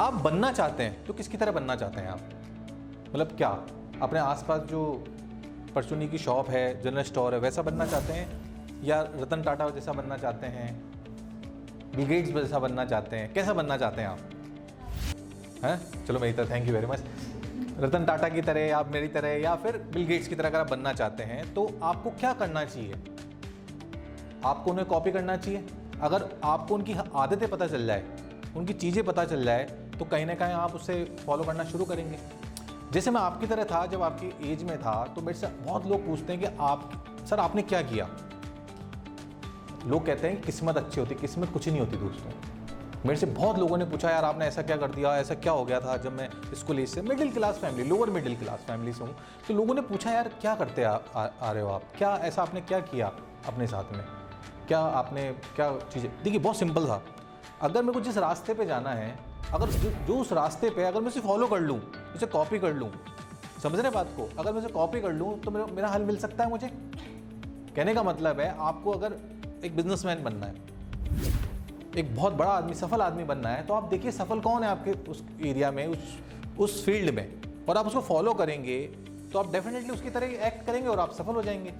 आप बनना चाहते हैं तो किसकी तरह बनना चाहते हैं आप? मतलब क्या अपने आसपास जो परचूनी की शॉप है जनरल स्टोर है, वैसा बनना चाहते हैं? या रतन टाटा जैसा बनना चाहते हैं? बिल गेट्स जैसा बनना चाहते हैं? कैसा बनना चाहते हैं आप? हैं? चलो मेरी तरह thank you very much Ratan Tata की तरह, आप मेरी तरह, या फिर बिल गेट्स की तरह अगर आप बनना चाहते हैं तो आपको क्या करना चाहिए? आपको उन्हें कॉपी करना चाहिए? अगर आपको उनकी आदतें पता चल जाए, उनकी चीज़ें पता चल जाए तो कहीं ना कहीं आप उसे फॉलो करना शुरू करेंगे। जैसे मैं आपकी तरह था जब आपकी एज में था तो मेरे से बहुत लोग पूछते हैं कि आप सर आपने क्या किया? लोग कहते हैं किस्मत अच्छी होती किस्मत कुछ नहीं होती दोस्तों। मेरे से बहुत लोगों ने पूछा यार आपने ऐसा क्या कर दिया? ऐसा क्या हो गया था जब मैं स्कूल एज से middle class family lower middle class family से हूँ? तो लोगों ने पूछा यार क्या करते आ, आ, आ रहे हो आप? क्या ऐसा आपने क्या किया अपने साथ में? क्या आपने क्या चीज़ें? देखिए बहुत सिंपल था। अगर मेरे को जिस रास्ते पे जाना है अगर जो, उस रास्ते पे अगर मैं उसे फॉलो कर लूँ उसे कॉपी कर लूँ समझ रहे बात को? अगर मैं उसे कॉपी कर लूँ तो मेरा मेरा हल मिल सकता है मुझे? कहने का मतलब है आपको अगर एक बिजनेसमैन बनना है एक बहुत बड़ा आदमी सफल आदमी बनना है तो आप देखिए सफल कौन है आपके उस एरिया में उस उस फ़ील्ड में। और आप उसको फॉलो करेंगे तो आप डेफिनेटली उसकी तरह एक्ट करेंगे और आप सफल हो जाएँगे।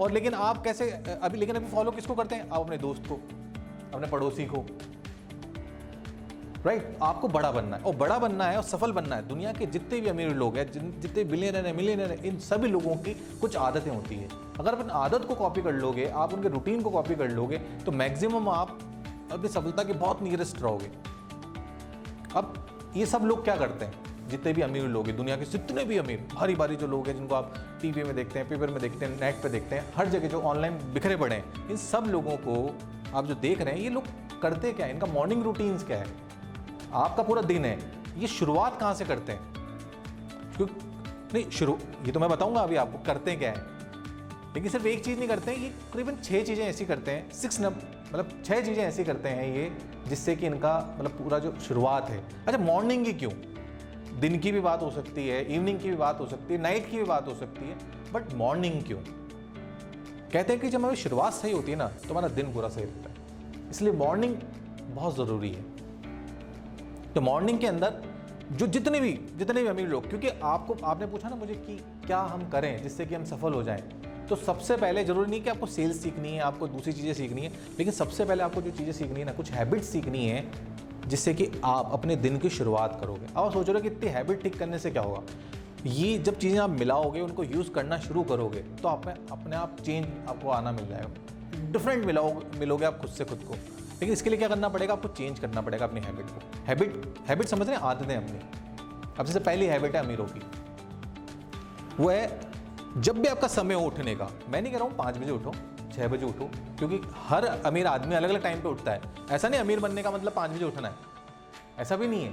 और लेकिन आप कैसे अभी लेकिन अभी फॉलो किसको करते हैं? आप अपने दोस्त को अपने पड़ोसी को। राइट? आपको बड़ा बनना है। और बड़ा बनना है और सफल बनना है। दुनिया के जितने भी अमीर लोग हैं जितने बिलियनर हैं मिलियनर हैं, इन सभी लोगों की कुछ आदतें होती है। अगर अपन आदत को कॉपी कर लोगे, आप उनके रूटीन को कॉपी कर लोगे तो मैक्सिमम आप अपनी सफलता के बहुत नियरेस्ट रहोगे। अब ये सब लोग क्या करते हैं? जितने भी अमीर लोग हैं, दुनिया के जितने भी अमीर भारी भारी जो लोग हैं, जिनको आप टीवी में देखते हैं पेपर में देखते हैं नेट पे देखते हैं, हर जगह जो ऑनलाइन बिखरे पड़े हैं, इन सब लोगों को आप जो देख रहे हैं, ये लोग करते क्या है? इनका मॉर्निंग रूटीन्स क्या है? आपका पूरा दिन है। ये शुरुआत कहाँ से करते हैं? नहीं, शुरू, ये तो मैं बताऊँगा अभी आपको, करते हैं क्या है? लेकिन सिर्फ़ एक चीज़ नहीं करते हैं, ये करीबन छः चीज़ें ऐसी करते हैं सिक्स नंबर मतलब छः चीज़ें ऐसी करते हैं ये, जिससे कि इनका मतलब पूरा जो शुरुआत है। अच्छा मॉर्निंग की क्यों? दिन की भी बात हो सकती है इवनिंग की भी बात हो सकती है नाइट की भी बात हो सकती है बट मॉर्निंग क्यों? कहते हैं कि जब हमारी शुरुआत सही होती है ना तो हमारा दिन पूरा सही होता है। इसलिए मॉर्निंग बहुत ज़रूरी है। तो मॉर्निंग के अंदर, जो जितने भी जितने भी अमीर लोग, क्योंकि आपको, आपने पूछा ना मुझे कि क्या हम करें जिससे कि हम सफल हो जाएँ। तो सबसे पहले ज़रूरी नहीं कि आपको सेल्स सीखनी है, आपको दूसरी चीज़ें सीखनी है, लेकिन सबसे पहले आपको जो चीज़ें सीखनी है ना, कुछ हैबिट्स सीखनी है, जिससे कि आप अपने दिन की शुरुआत करोगे। आप सोच रहे हो कि इतनी हैबिट ठीक करने से क्या होगा? ये जब चीज़ें आप मिलाओगे, उनको यूज़ करना शुरू करोगे तो आप अपने आप चेंज आपको आना मिल जाएगा। डिफरेंट मिलाओगे मिलोगे आप खुद से खुद को। लेकिन इसके लिए क्या करना पड़ेगा? आपको चेंज करना पड़ेगा अपनी हैबिट को। हैबिट हैबिट समझ रहे हैं? आदतें अपनी। अब जैसे पहली हैबिट है अमीरों की। वो है, जब भी आपका समय हो उठने का, मैं नहीं कह रहा हूँ पाँच बजे उठो छः बजे उठो, क्योंकि हर अमीर आदमी अलग अलग टाइम पे उठता है। ऐसा नहीं अमीर बनने का मतलब पाँच बजे उठना है। ऐसा भी नहीं है।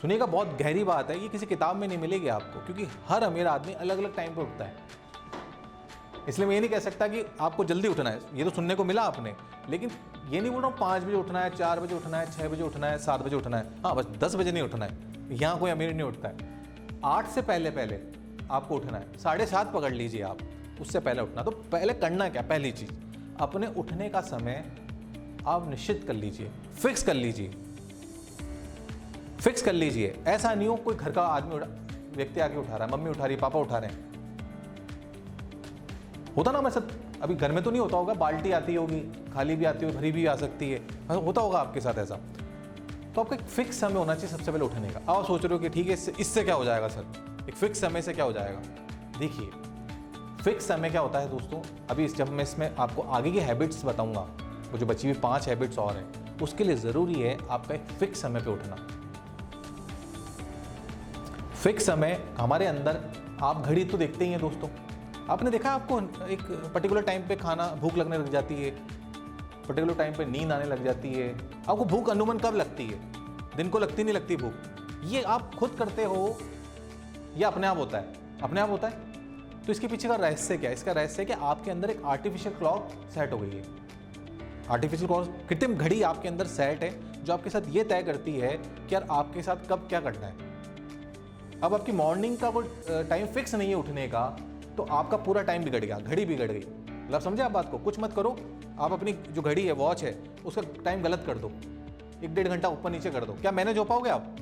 सुनिएगा बहुत गहरी बात है ये किसी किताब में नहीं मिलेगी आपको, क्योंकि हर अमीर आदमी अलग अलग टाइम पर उठता है। इसलिए मैं ये नहीं कह सकता कि आपको जल्दी उठना है। ये तो सुनने को मिला आपने, लेकिन ये नहीं बोल रहा हूँ, पाँच बजे उठना है, चार बजे उठना है छः बजे उठना है, सात बजे उठना है। हाँ बस दस बजे नहीं उठना है। यहाँ कोई अमीर नहीं उठता है। आठ से पहले पहले आपको उठना है। साढ़े सात पकड़ लीजिए आप, उससे पहले उठना। तो पहले करना क्या? पहली चीज़, अपने उठने का समय आप निश्चित कर लीजिए। फिक्स कर लीजिए। फिक्स कर लीजिए। ऐसा नहीं हो कोई घर का आदमी व्यक्ति आके उठा रहा है, मम्मी उठा रही पापा उठा रहे हैं। होता ना मैं सब अभी घर में तो नहीं होता होगा बाल्टी आती होगी खाली भी आती होगी भरी भी आ सकती है। हाँ, होता होगा आपके साथ ऐसा। तो आपका एक फिक्स समय होना चाहिए सबसे पहले उठने का। आप सोच रहे हो कि ठीक है इससे इससे क्या हो जाएगा सर? एक फिक्स समय से क्या हो जाएगा? देखिए फिक्स समय क्या होता है दोस्तों? अभी जब मैं इसमें आपको आगे की हैबिट्स बताऊँगा वो जो बची हुई पाँच हैबिट्स और हैं उसके लिए ज़रूरी है आपका एक फिक्स समय पे उठना। फिक्स समय हमारे अंदर आप घड़ी तो देखते ही हैं दोस्तों। आपने देखा आपको एक पर्टिकुलर टाइम पे खाना भूख लगने लग जाती है? पर्टिकुलर टाइम पे नींद आने लग जाती है? आपको भूख अनुमन कब लगती है? दिन को लगती नहीं लगती भूख? ये आप खुद करते हो, ये अपने आप होता है। अपने आप होता है? तो इसके पीछे का रहस्य क्या है? इसका रहस्य है कि आपके अंदर एक आर्टिफिशियल क्लॉक सेट हो गई है। आर्टिफिशियल क्लॉक कृत्रिम घड़ी आपके अंदर सेट है, जो आपके साथ ये तय करती है कि यार आपके साथ कब क्या करना है। अब आपकी मॉर्निंग का वो टाइम फिक्स नहीं है उठने का तो आपका पूरा टाइम बिगड़ गया, घड़ी बिगड़ गई। मतलब समझे आप बात को? कुछ मत करो। आप अपनी जो घड़ी है वॉच है, उसका टाइम गलत कर दो। एक डेढ़ घंटा ऊपर नीचे कर दो। क्या मैनेज हो पाओगे आप?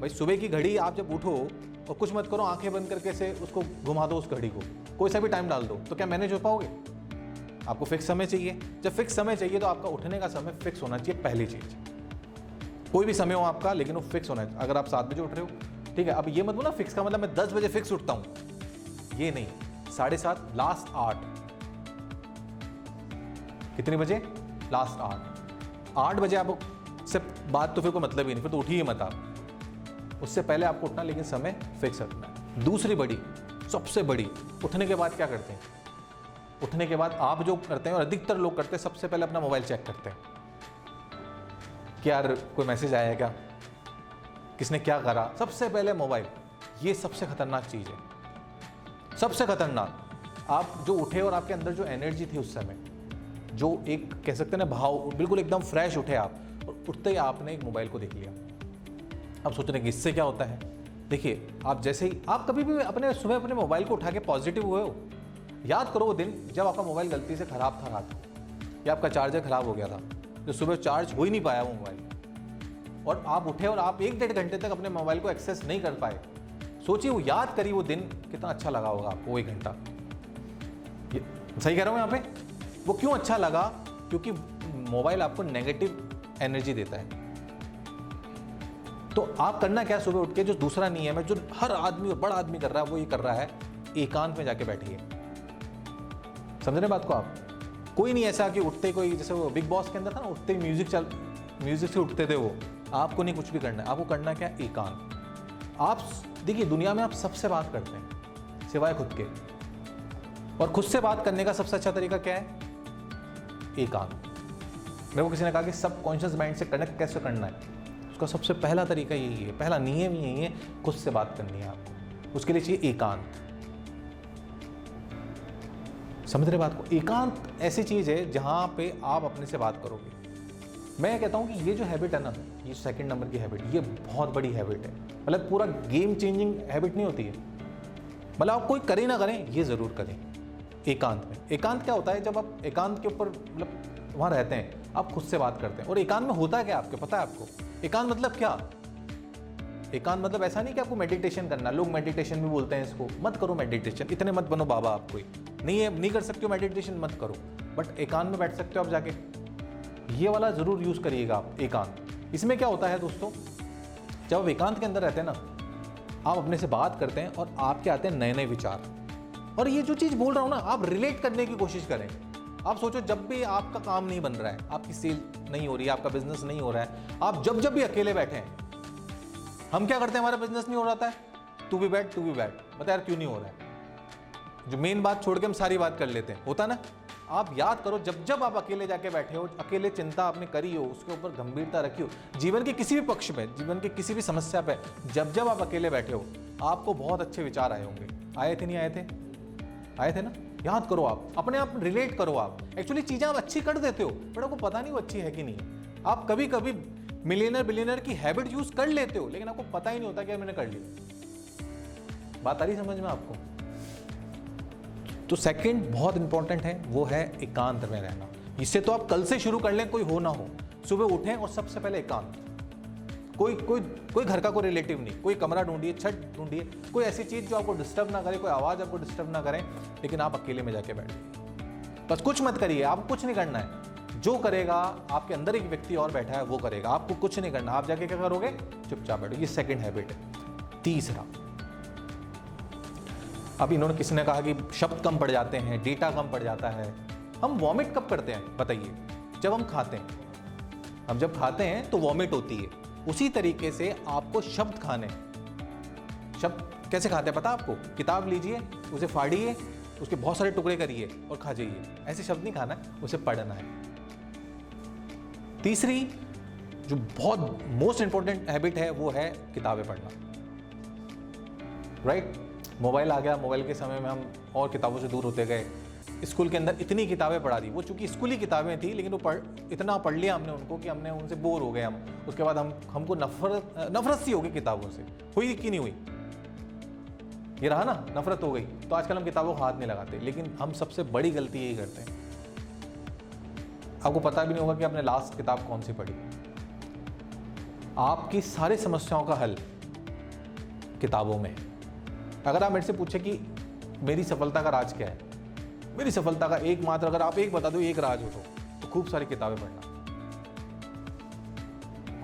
भाई, सुबह की घड़ी आप जब उठो और कुछ मत करो, आँखें बंद करके से उसको घुमा दो उस घड़ी को। कोई सा भी टाइम डाल दो। तो क्या मैनेज हो पाओगे? आपको फिक्स समय चाहिए। जब फिक्स समय चाहिए तो आपका उठने का समय फिक्स होना चाहिए, पहली चीज़। कोई भी समय हो आपका, लेकिन वो फिक्स होना चाहिए। अगर आप सात बजे उठ रहे हो, ठीक है? अब ये मत बोला फिक्स का मतलब मैं दस बजे फिक्स उठता हूँ। ये नहीं, साढ़े सात लास्ट आठ। कितने बजे? लास्ट आठ। आठ बजे आप से बात तो फिर कोई मतलब ही नहीं, फिर तो उठिए मत आप। उससे पहले आपको उठना, लेकिन समय फिक्स रखना। है दूसरी बड़ी, सबसे बड़ी, उठने के बाद क्या करते हैं? उठने के बाद आप जो करते हैं, और अधिकतर लोग करते हैं, सबसे पहले अपना मोबाइल चेक करते हैं। कि यार, कोई मैसेज आया क्या? किसने क्या करा? सबसे पहले मोबाइल ये सबसे खतरनाक चीज़ है। सबसे खतरनाक। आप जो उठे और आपके अंदर जो एनर्जी थी उस समय, जो एक कह सकते हैं ना भाव, बिल्कुल एकदम फ्रेश उठे आप, और उठते ही आपने एक मोबाइल को देख लिया। अब सोच रहे कि इससे क्या होता है? देखिए, आप जैसे ही, आप कभी भी अपने, सुबह अपने मोबाइल को उठा के पॉजिटिव हुए हो। याद करो वो दिन, जब आपका मोबाइल गलती से ख़राब था रात को, या आपका चार्जर ख़राब हो गया था तो सुबह चार्ज हो ही नहीं पाया वो मोबाइल और आप उठे और आप एक डेढ़ घंटे तक अपने मोबाइल को एक्सेस नहीं कर पाए। सोचिए, वो याद करिए वो दिन, कितना अच्छा लगा होगा आपको वो एक घंटा। सही कह रहा हूँ यहाँ पे? वो क्यों अच्छा लगा? क्योंकि मोबाइल आपको नेगेटिव एनर्जी देता है। तो आप करना क्या सुबह उठ के? जो दूसरा नियम है, जो हर आदमी और बड़ा आदमी कर रहा है, वो ये कर रहा है, एकांत में जाके बैठिए। समझ रहे बात को आप? कोई नहीं ऐसा कि उठते कोई, जैसे वो बिग बॉस के अंदर था ना, उठते ही म्यूज़िक चल म्यूज़िक से उठते थे वो। आपको नहीं कुछ भी करना है। आपको करना क्या? एकांत। आप देखिए, दुनिया में आप सबसे बात करते हैं, सिवाय खुद के। और खुद से बात करने का सबसे अच्छा तरीका क्या है? एकांत। मेरे को किसी ने कहा कि सब कॉन्शियस माइंड से कनेक्ट कैसे करना है? उसका सबसे पहला तरीका यही है, पहला नियम यही है, खुद से बात करनी है आपको। उसके लिए चाहिए एकांत। समझ रहे बात को? एकांत ऐसी चीज़ है जहाँ पे आप अपने से बात करोगे। मैं कहता हूँ कि ये जो हैबिट है ना, ये सेकंड नंबर की हैबिट ये बहुत बड़ी हैबिट है। मतलब पूरा गेम चेंजिंग हैबिट नहीं होती है। मतलब आप कोई करें ना करें, ये ज़रूर करें। एकांत में। एकांत क्या होता है? जब आप एकांत के ऊपर मतलब वहाँ रहते हैं, आप खुद से बात करते हैं। और एकांत में होता है क्या आपके? पता है आपको? एकांत मतलब क्या? एकांत मतलब ऐसा नहीं कि आपको मेडिटेशन करना। लोग मेडिटेशन भी बोलते हैं इसको। मत करो मेडिटेशन इतने मत बनो बाबा आप कोई। नहीं है, नहीं कर सकते हो मेडिटेशन मत करो। बट एकांत में बैठ सकते हो आप जाके। ये वाला ज़रूर यूज़ करिएगा आप, एकांत। इसमें क्या होता है दोस्तों? जब आप एकांत के अंदर रहते हैं ना, आप अपने से बात करते हैं और आपके आते हैं नए नए विचार। और ये जो चीज़ बोल रहा हूँ ना, आप रिलेट करने की कोशिश करें। आप सोचो, जब भी आपका काम नहीं बन रहा है, आपकी सेल नहीं हो रही है, आपका बिज़नेस नहीं हो रहा है, आप जब जब भी अकेले बैठे हैं, हम क्या करते हैं, हमारा बिज़नेस नहीं हो रहा है तू भी बैठ, तू भी बैठ। बता यार, क्यों नहीं हो रहा है? जो मेन बात छोड़ के हम सारी बात कर लेते हैं। होता ना? आप याद करो, जब जब आप अकेले जाके बैठे हो, अकेले चिंता आपने करी हो, उसके ऊपर गंभीरता रखी हो, जीवन के किसी भी पक्ष पे जीवन के किसी भी समस्या पे, जब जब आप अकेले बैठे हो, आपको बहुत अच्छे विचार आए होंगे। आए थे, नहीं आए थे? आए थे ना? याद करो आप, अपने आप रिलेट करो आप। एक्चुअली चीज़ें आप अच्छी कर देते हो, बट आपको पता नहीं वो अच्छी है कि नहीं। आप कभी कभी मिलियनर बिलियनर की हैबिट यूज़ कर लेते हो, लेकिन आपको पता ही नहीं होता कि मैंने कर ली। बात आ रही समझ में आपको? तो सेकंड बहुत इंपॉर्टेंट है, वो है एकांत में रहना। इससे तो आप कल से शुरू कर लें, कोई हो ना हो। सुबह उठें और सबसे पहले एकांत। कोई कोई कोई घर का कोई रिलेटिव नहीं। कोई कमरा ढूंढिए, छत ढूंढिए। कोई ऐसी चीज़ जो आपको डिस्टर्ब ना करे, कोई आवाज़ आपको डिस्टर्ब ना करें, लेकिन आप अकेले में जाके बैठिए। बस कुछ मत करिए, आपको कुछ नहीं करना है। जो करेगा, आपके अंदर एक व्यक्ति और बैठा है, वो करेगा। आपको कुछ नहीं करना। आप जाके क्या करोगे? चुपचाप बैठो। ये सेकंड हैबिट है। तीसरा अब इन्होंने किसी ने कहा कि शब्द कम पड़ जाते हैं डेटा कम पड़ जाता है। हम वॉमिट कब करते हैं, बताइए? जब हम खाते हैं। हम जब खाते हैं तो वॉमिट होती है। उसी तरीके से आपको शब्द खाने शब्द कैसे खाते हैं पता आपको? किताब लीजिए, उसे फाड़िए, उसके बहुत सारे टुकड़े करिए और खा जाइए। ऐसे शब्द नहीं खाना, उसे पढ़ना है। तीसरी, जो बहुत मोस्ट इंपॉर्टेंट हैबिट है, वो है किताबें पढ़ना। Right right? मोबाइल आ गया, मोबाइल के समय में हम और किताबों से दूर होते गए। स्कूल के अंदर इतनी किताबें पढ़ा दी। वो चूँकि स्कूली किताबें थी, लेकिन वो पढ़, इतना पढ़ लिया हमने उनको कि हमने उनसे बोर हो गए हम। उसके बाद हम, हमको नफरत नफरत सी हो गई किताबों से। हुई कि नहीं हुई? ये रहा ना, नफरत हो गई। तो आजकल हम किताबों को हाथ नहीं लगाते, लेकिन हम सबसे बड़ी गलती यही करते हैं। आपको पता भी नहीं होगा कि आपने लास्ट किताब कौन सी पढ़ी? आपकी सारी समस्याओं का हल किताबों में है। अगर आप मेरे से पूछे कि मेरी सफलता का राज क्या है, मेरी सफलता का एकमात्र अगर आप एक बता दो, एक राज हो तो खूब सारी किताबें पढ़ना।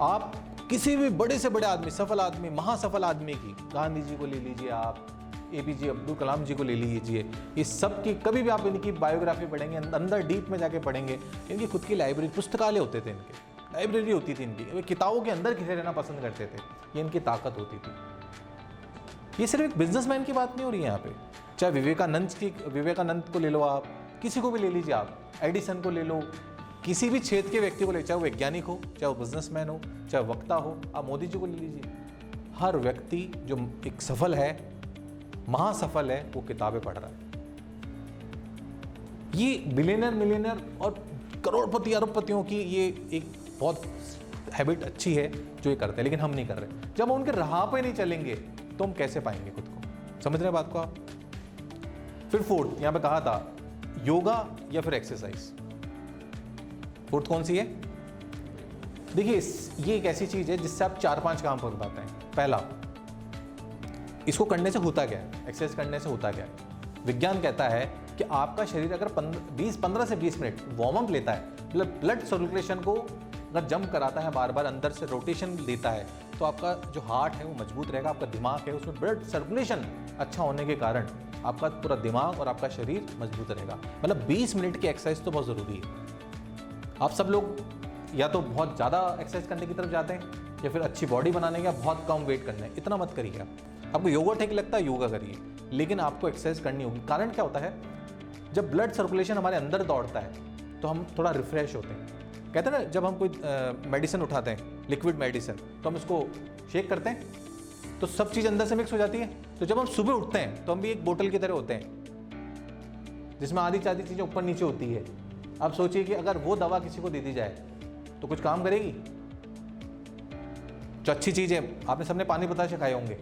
आप किसी भी बड़े से बड़े आदमी, सफल आदमी, महासफल आदमी की, गांधी जी को ले लीजिए आप ए पी जे अब्दुल कलाम जी को ले लीजिए, ये सब की कभी भी आप इनकी बायोग्राफी पढ़ेंगे अंदर डीप में जाके पढ़ेंगे, इनकी खुद की लाइब्रेरी, पुस्तकालय होते थे इनके, लाइब्रेरी होती थी इनकी किताबों के अंदर घिरे रहना पसंद करते थे, ये इनकी ताकत होती थी। ये सिर्फ़ एक बिजनेसमैन की बात नहीं हो रही है यहाँ पे। चाहे विवेकानंद की, विवेकानंद को ले लो आप, किसी को भी ले लीजिए आप। एडिसन को ले लो, किसी भी क्षेत्र के व्यक्ति को ले, चाहे वो वैज्ञानिक हो, चाहे वो बिजनेसमैन हो, चाहे वक्ता हो, आप मोदी जी को ले लीजिए। हर व्यक्ति जो एक सफल है, महासफल है, वो किताबें पढ़ रहा है। ये बिलियनर मिलेनर और करोड़पति, अरबपतियों की ये एक बहुत हैबिट अच्छी है, जो ये करते हैं, लेकिन हम नहीं कर रहे। जब हम उनके राह पे नहीं चलेंगे तो हम कैसे पाएँगे खुद को? समझ रहे हैं बात को आप? फिर फोर्थ यहाँ पे कहा था, योगा या फिर एक्सरसाइज फोर्थ कौन सी है? देखिए ये एक ऐसी चीज़ है जिससे आप चार पाँच काम कर पाते हैं। पहला, इसको करने से होता क्या है? एक्सरसाइज करने से होता क्या है? विज्ञान कहता है कि आपका शरीर अगर बीस, पंद्रह से बीस मिनट वार्म अप लेता है मतलब ब्लड सर्कुलेशन को अगर जंप कराता है बार बार अंदर से रोटेशन देता है तो आपका जो हार्ट है वो मज़बूत रहेगा, आपका दिमाग है, उसमें ब्लड सर्कुलेशन अच्छा होने के कारण आपका पूरा दिमाग और आपका शरीर मज़बूत रहेगा। मतलब 20 मिनट की एक्सरसाइज तो बहुत ज़रूरी है। आप सब लोग या तो बहुत ज़्यादा एक्सरसाइज करने की तरफ़ जाते हैं या फिर अच्छी बॉडी बनाने का बहुत कम वेट करना है इतना मत करिए आप। आपको योगा ठीक लगता है योगा करिए, लेकिन आपको एक्सरसाइज करनी होगी। कारण क्या होता है, जब ब्लड सर्कुलेशन हमारे अंदर दौड़ता है तो हम थोड़ा रिफ्रेश होते हैं। कहते हैं ना, जब हम कोई मेडिसिन उठाते हैं लिक्विड मेडिसिन तो हम इसको शेक करते हैं तो सब चीज़ अंदर से मिक्स हो जाती है। तो जब हम सुबह उठते हैं तो हम भी एक बोतल की तरह होते हैं, जिसमें आधी चाधी चीज़ें ऊपर नीचे होती है। अब सोचिए कि अगर वो दवा किसी को दे दी जाए तो कुछ काम करेगी? जो अच्छी चीज़ है, आपने सबने पानी बताशे खाए होंगे।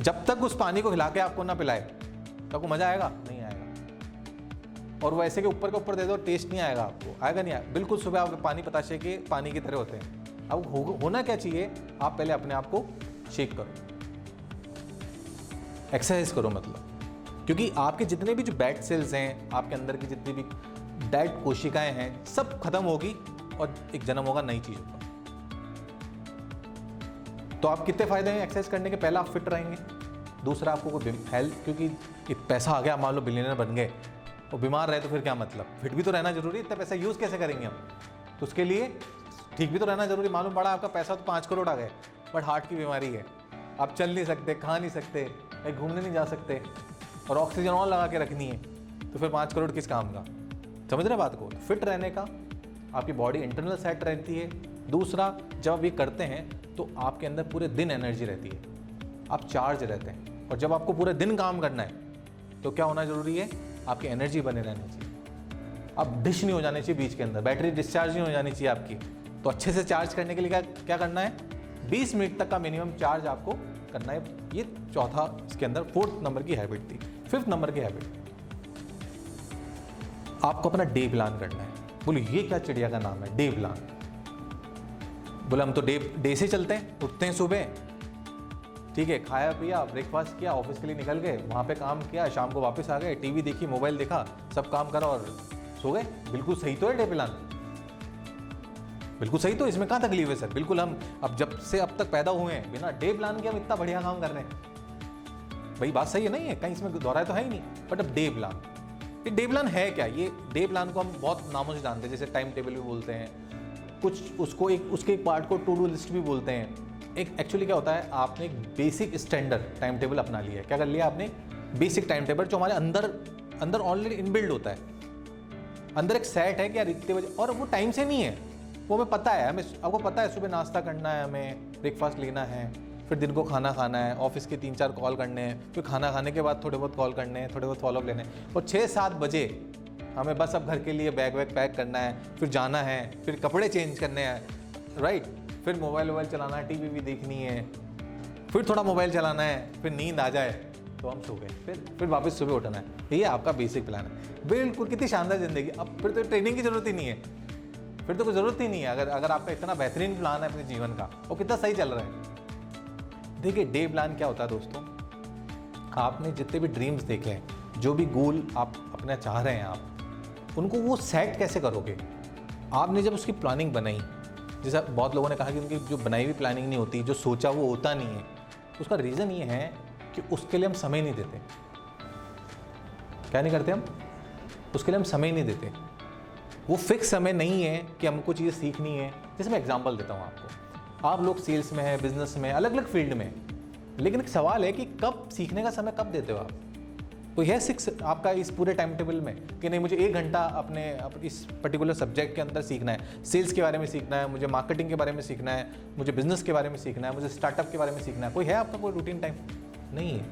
जब तक उस पानी को हिला के आपको ना पिलाए तो आपको मज़ा आएगा? नहीं। और वो ऐसे के ऊपर के ऊपर दे दो टेस्ट नहीं आएगा आपको। आएगा नहीं आएगा। बिल्कुल सुबह आप पानी पताशे के पानी की तरह होते हैं। अब हो, होना क्या चाहिए? आप पहले अपने आप को शेक करो। एक्सरसाइज करो मतलब। क्योंकि आपके जितने भी जो बैड सेल्स हैं आपके अंदर की जितनी भी डेड कोशिकाएँ हैं सब खत्म होगी और एक जन्म होगा नई चीज़ का। तो आप कितने फ़ायदे हैं एक्सरसाइज करने के? पहला आप फिट रहेंगे। दूसरा आपको कोई हेल्थ क्योंकि पैसा आ गया मान लो बिलियनर बन गए। और बीमार रहे तो फिर क्या मतलब? फिट भी तो रहना ज़रूरी है इतना पैसा यूज़ कैसे करेंगे हम? तो उसके लिए ठीक भी तो रहना ज़रूरी, मालूम पड़ा आपका पैसा तो पाँच करोड़ आ गए बट हार्ट की बीमारी है। आप चल नहीं सकते, खा नहीं सकते, कहीं घूमने नहीं जा सकते, और ऑक्सीजन और लगा के रखनी है तो फिर पाँच करोड़ किस काम का? समझ रहे बात को? फिट रहने का, आपकी बॉडी इंटरनल सेट रहती है। दूसरा, जब ये करते हैं तो आपके अंदर पूरे दिन एनर्जी रहती है। आप चार्ज रहते हैं, और जब आपको पूरे दिन काम करना है तो क्या होना ज़रूरी है? आपकी एनर्जी बने रहनी चाहिए। अब डिश नहीं हो जानी चाहिए बीच के अंदर बैटरी डिस्चार्ज नहीं हो जानी चाहिए आपकी। तो अच्छे से चार्ज करने के लिए क्या क्या करना है? 20 मिनट तक का मिनिमम चार्ज आपको करना है। ये चौथा, इसके अंदर फोर्थ नंबर की हैबिट थी। फिफ्थ नंबर की हैबिट आपको अपना डे प्लान करना है। बोलो, ये क्या चिड़िया का नाम है? डे प्लान बोले, हम तो डे डे से चलते हैं, उठते हैं सुबह। ठीक है, खाया, पिया ब्रेकफास्ट किया ऑफ़िस के लिए निकल गए, वहाँ पे काम किया, शाम को वापस आ गए टीवी देखी मोबाइल देखा, सब काम करा और सो गए। बिल्कुल सही तो है डे प्लान। बिल्कुल सही तो इसमें कहाँ तकलीफ़ है सर बिल्कुल हम अब जब से अब तक पैदा हुए हैं, बिना डे प्लान के हम इतना बढ़िया काम कर रहे हैं। भाई बात सही है नहीं है कहीं इसमें दोहराए तो है ही नहीं। बट अब डे प्लान। ये डे प्लान है क्या? ये डे प्लान को हम बहुत नामों से जानते हैं, जैसे टाइम टेबल भी बोलते हैं, कुछ उसको एक, उसके एक पार्ट को टू डू लिस्ट भी बोलते हैं। एक एक्चुअली क्या होता है, आपने एक बेसिक स्टैंडर्ड टाइम टेबल अपना लिया है। क्या कर लिया आपने? बेसिक टाइम टेबल जो हमारे अंदर अंदर ऑलरेडी इनबिल्ड होता है। अंदर एक सेट है कि यार इतने बजे, और वो टाइम से नहीं है। वो हमें पता है, हमें, आपको पता है, सुबह नाश्ता करना है हमें ब्रेकफास्ट लेना है, फिर दिन को खाना खाना है ऑफ़िस के तीन चार कॉल करने हैं, फिर खाना खाने के बाद थोड़े बहुत कॉल करने हैं, थोड़े बहुत फॉलोअप लेने हैं। और छः सात बजे हमें बस अब घर के लिए बैग वैग पैक करना है, फिर जाना है, फिर कपड़े चेंज करने हैं राइट फिर मोबाइल वोबाइल चलाना है, टीवी भी देखनी है। फिर थोड़ा मोबाइल चलाना है, फिर नींद आ जाए तो हम सो गए। फिर फिर वापस सुबह उठना है। ये आपका बेसिक प्लान है। बिल्कुल, कितनी शानदार ज़िंदगी। अब फिर तो ट्रेनिंग की ज़रूरत ही नहीं है। फिर तो कोई ज़रूरत ही नहीं है, अगर अगर आपका इतना बेहतरीन प्लान है अपने जीवन का, वो कितना सही चल रहा है। देखिए डे प्लान क्या होता है दोस्तों? आपने जितने भी ड्रीम्स देखे हैं, जो भी गोल आप अपना चाह रहे हैं आप, उनको वो सेट कैसे करोगे? आपने जब उसकी प्लानिंग बनाई जैसा बहुत लोगों ने कहा कि उनकी जो बनाई हुई प्लानिंग नहीं होती, जो सोचा वो होता नहीं है, उसका रीज़न ये है कि उसके लिए हम समय नहीं देते। क्या नहीं करते हम? उसके लिए हम समय नहीं देते। वो फिक्स समय नहीं है कि हमको चीज़ें सीखनी है। जैसे मैं एग्ज़ाम्पल देता हूँ आपको। आप लोग सेल्स में है बिज़नेस में अलग अलग फ़ील्ड में लेकिन एक सवाल है कि कब सीखने का समय कब देते हो आप? तो यह सिक्स आपका इस पूरे टाइम टेबल में कि नहीं, मुझे एक घंटा अपने इस पर्टिकुलर सब्जेक्ट के अंदर सीखना है। सेल्स के बारे में सीखना है, मुझे मार्केटिंग के बारे में सीखना है, मुझे बिज़नेस के बारे में सीखना है, मुझे स्टार्टअप के बारे में सीखना है। कोई है आपका कोई रूटीन टाइम नहीं है।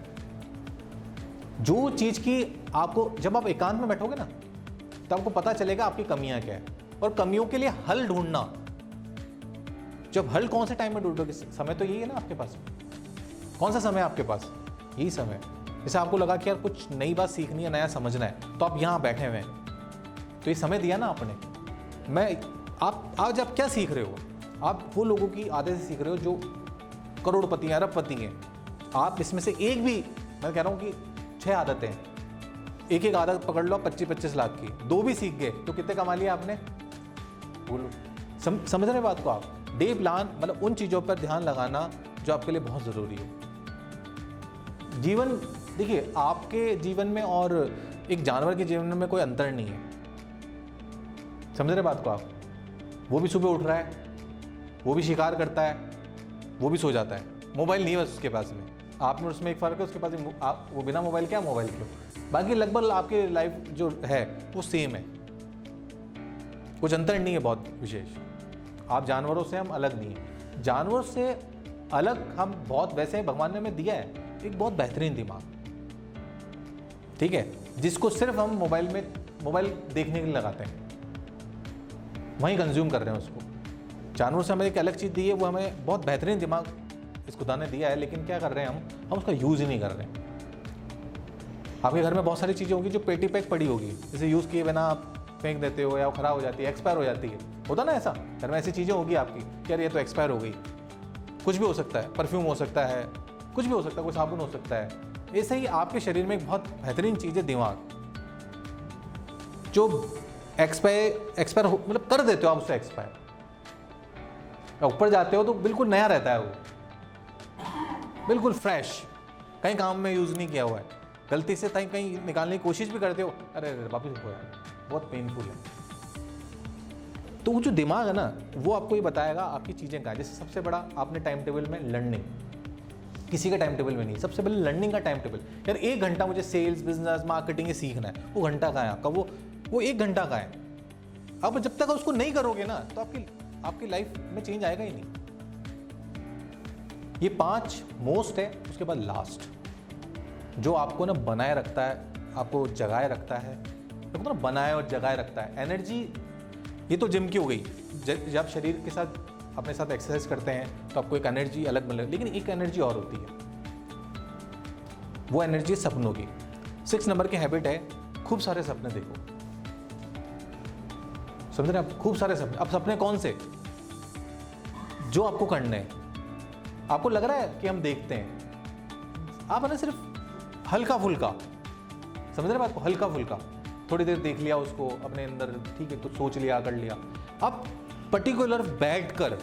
जो चीज़ की आपको, जब आप एकांत में बैठोगे ना तो आपको पता चलेगा आपकी कमियाँ क्या है। और कमियों के लिए हल ढूंढना। जब हल कौन से टाइम में ढूंढोगे? समय तो यही है ना आपके पास। कौन सा समय आपके पास? यही समय। जैसे आपको लगा कि यार कुछ नई बात सीखनी है नया समझना है तो आप यहाँ बैठे हुए हैं। तो ये समय दिया ना आपने। मैं आप आज आप क्या सीख रहे हो? आप वो लोगों की आदत से सीख रहे हो जो करोड़पति हैं अरबपति हैं। आप इसमें से एक भी मैं कह रहा हूँ कि छः आदतें। हैं एक एक आदत पकड़ लो पच्चीस पच्चीस लाख की। दो भी सीख गए तो कितने कमा लिया आपने? बोलो। सम, समझ रहे बात को आप? डे प्लान मतलब उन चीज़ों पर ध्यान लगाना जो आपके लिए बहुत ज़रूरी है। जीवन देखिए, आपके जीवन में और एक जानवर के जीवन में कोई अंतर नहीं है। समझ रहे बात को आप? वो भी सुबह उठ रहा है, वो भी शिकार करता है, वो भी सो जाता है। मोबाइल नहीं है उसके पास में। आप में उसमें एक फ़र्क है, उसके पास आप वो बिना मोबाइल क्या मोबाइल क्यों बाकी लगभग आपके लाइफ जो है, वो सेम है। कुछ अंतर नहीं है बहुत विशेष। आप जानवरों से हम अलग नहीं हैं। जानवरों से अलग हम बहुत वैसे भगवान ने हमें दिया है, एक बहुत बेहतरीन दिमाग। ठीक है? जिसको सिर्फ़ हम मोबाइल में, मोबाइल देखने के लिए लगाते हैं। वहीं कंज्यूम कर रहे हैं उसको। जानवर से हमें एक अलग चीज़ दी है, वो हमें बहुत बेहतरीन दिमाग इस खुदा ने दिया है, लेकिन क्या कर रहे हैं हम? हम उसका यूज़ ही नहीं कर रहे हैं। आपके घर में बहुत सारी चीज़ें होंगी जो पेटी पैक पड़ी होगी। जैसे यूज़ किए बिना आप फेंक देते हो या वो ख़राब हो जाती है एक्सपायर हो जाती है। होता ना ऐसा? घर में ऐसी चीज़ें होगी आपकी यार ये तो एक्सपायर हो गई। कुछ भी हो सकता है। परफ्यूम हो सकता है। कुछ भी हो सकता है, कोई साबुन हो सकता है। ऐसे ही आपके शरीर में एक बहुत बेहतरीन चीज़ है दिमाग। जो एक्सपायर एक्सपायर मतलब कर देते हो आप उससे एक्सपायर ऊपर जाते हो तो बिल्कुल नया रहता है वो। बिल्कुल फ्रेश कहीं काम में यूज़ नहीं किया हुआ है। गलती से कहीं कहीं निकालने की कोशिश भी करते हो। अरे अरे, वापस हो बहुत पेनफुल है। तो वो जो दिमाग है ना, वो आपको ये बताएगा आपकी चीज़ें कहाँ जैसे सबसे बड़ा आपने टाइम टेबल में लर्निंग किसी का टाइम टेबल में नहीं। सबसे पहले लर्निंग का टाइम टेबल यार, एक घंटा मुझे सेल्स बिज़नेस मार्केटिंग ये सीखना है। वो घंटा का है आपका? वो वो एक घंटा का है? अब जब तक उसको नहीं करोगे ना तो आपकी आपकी लाइफ में चेंज आएगा ही नहीं। ये पाँच मोस्ट है, उसके बाद लास्ट जो आपको ना बनाए रखता है, आपको जगाए रखता है तो ना बनाए और जगाए रखता है। एनर्जी ये तो जिम की हो गई। जब शरीर के साथ अपने साथ एक्सरसाइज करते हैं तो आपको एक एनर्जी अलग मिले लेकिन एक एनर्जी और होती है। वो एनर्जी सपनों की। सिक्स नंबर की हैबिट है, खूब सारे सपने देखो। समझ रहे आप? खूब सारे सपने। अब सपने कौन से? जो आपको करने हैं। आपको लग रहा है कि हम देखते हैं। आप ना सिर्फ़ हल्का फुल्का समझ रहे बात को? हल्का फुल्का थोड़ी देर देख लिया उसको, अपने अंदर, ठीक है कुछ सोच लिया, कर लिया। अब पर्टिकुलर बैठ कर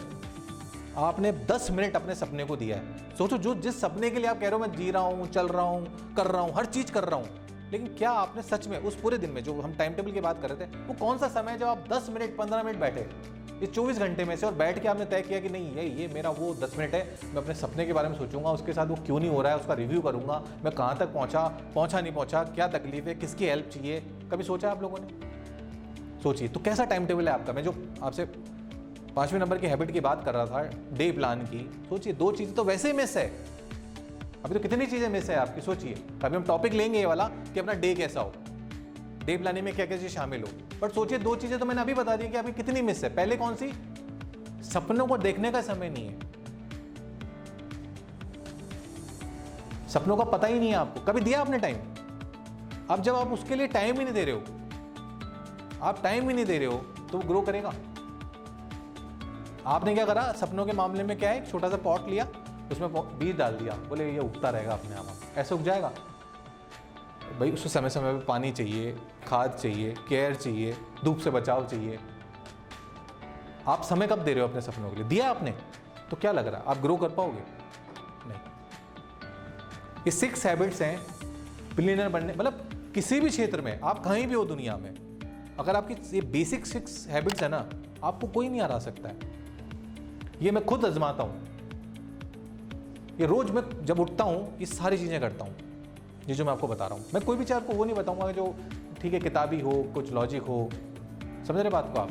आपने 10 मिनट अपने सपने को दिया है। सोचो, जो जिस सपने के लिए आप कह रहे हो, मैं जी रहा हूँ, चल रहा हूँ, कर रहा हूँ, हर चीज़ कर रहा हूँ, लेकिन क्या आपने सच में उस पूरे दिन में जो हम टाइम टेबल की बात कर रहे थे, वो कौन सा समय जब आप 10 मिनट 15 मिनट बैठे? इस 24 घंटे में से और बैठ के आपने तय किया कि नहीं, ये ये मेरा वो 10 मिनट है, मैं अपने सपने के बारे में सोचूँगा, उसके साथ वो क्यों नहीं हो रहा है, उसका रिव्यू करूँगा, मैं कहाँ तक पहुँचा पहुँचा नहीं पहुँचा, क्या तकलीफ़ है, किसकी हेल्प चाहिए? कभी सोचा आप लोगों ने? सोचिए तो कैसा टाइम टेबल है आपका? मैं जो आपसे पाँचवें नंबर की हैबिट की बात कर रहा था डे प्लान की। सोचिए, दो चीज़ें तो वैसे ही मिस है। अभी तो कितनी चीज़ें मिस है आपकी, सोचिए। अभी हम टॉपिक लेंगे ये वाला कि अपना डे कैसा हो। डे प्लानिंग में क्या क्या चीज़ शामिल हो। बट सोचिए, दो चीज़ें तो मैंने अभी बता दी कि अभी कितनी मिस है। पहले कौन सी? सपनों को देखने का समय नहीं है। सपनों का पता ही नहीं है आपको। कभी दिया आपने टाइम अब जब आप उसके लिए टाइम ही नहीं दे रहे हो, आप टाइम ही नहीं दे रहे हो तो वो ग्रो करेगा। आपने क्या करा? सपनों के मामले में क्या है? छोटा सा पॉट लिया, उसमें बीज डाल दिया। बोले, ये उगता रहेगा अपने आप ऐसे उग जाएगा? भाई, उसको समय समय पर पानी चाहिए, खाद चाहिए, केयर चाहिए, धूप से बचाव चाहिए। आप समय कब दे रहे हो अपने सपनों के लिए? दिया आपने? तो क्या लग रहा है? आप ग्रो कर पाओगे? नहीं। ये सिक्स हैबिट्स हैं बिलियनर बनने मतलब किसी भी क्षेत्र में, आप कहीं भी हो दुनिया में, अगर आपकी ये बेसिक सिक्स हैबिट्स है ना, आपको कोई नहीं हरा सकता है। ये मैं खुद आजमाता हूँ। ये रोज मैं जब उठता हूँ, ये सारी चीज़ें करता हूँ। ये जो मैं आपको बता रहा हूँ। मैं कोई भी चीज़ आपको वो नहीं बताऊँगा जो ठीक है, किताबी हो, कुछ लॉजिक हो। समझ रहे बात को आप?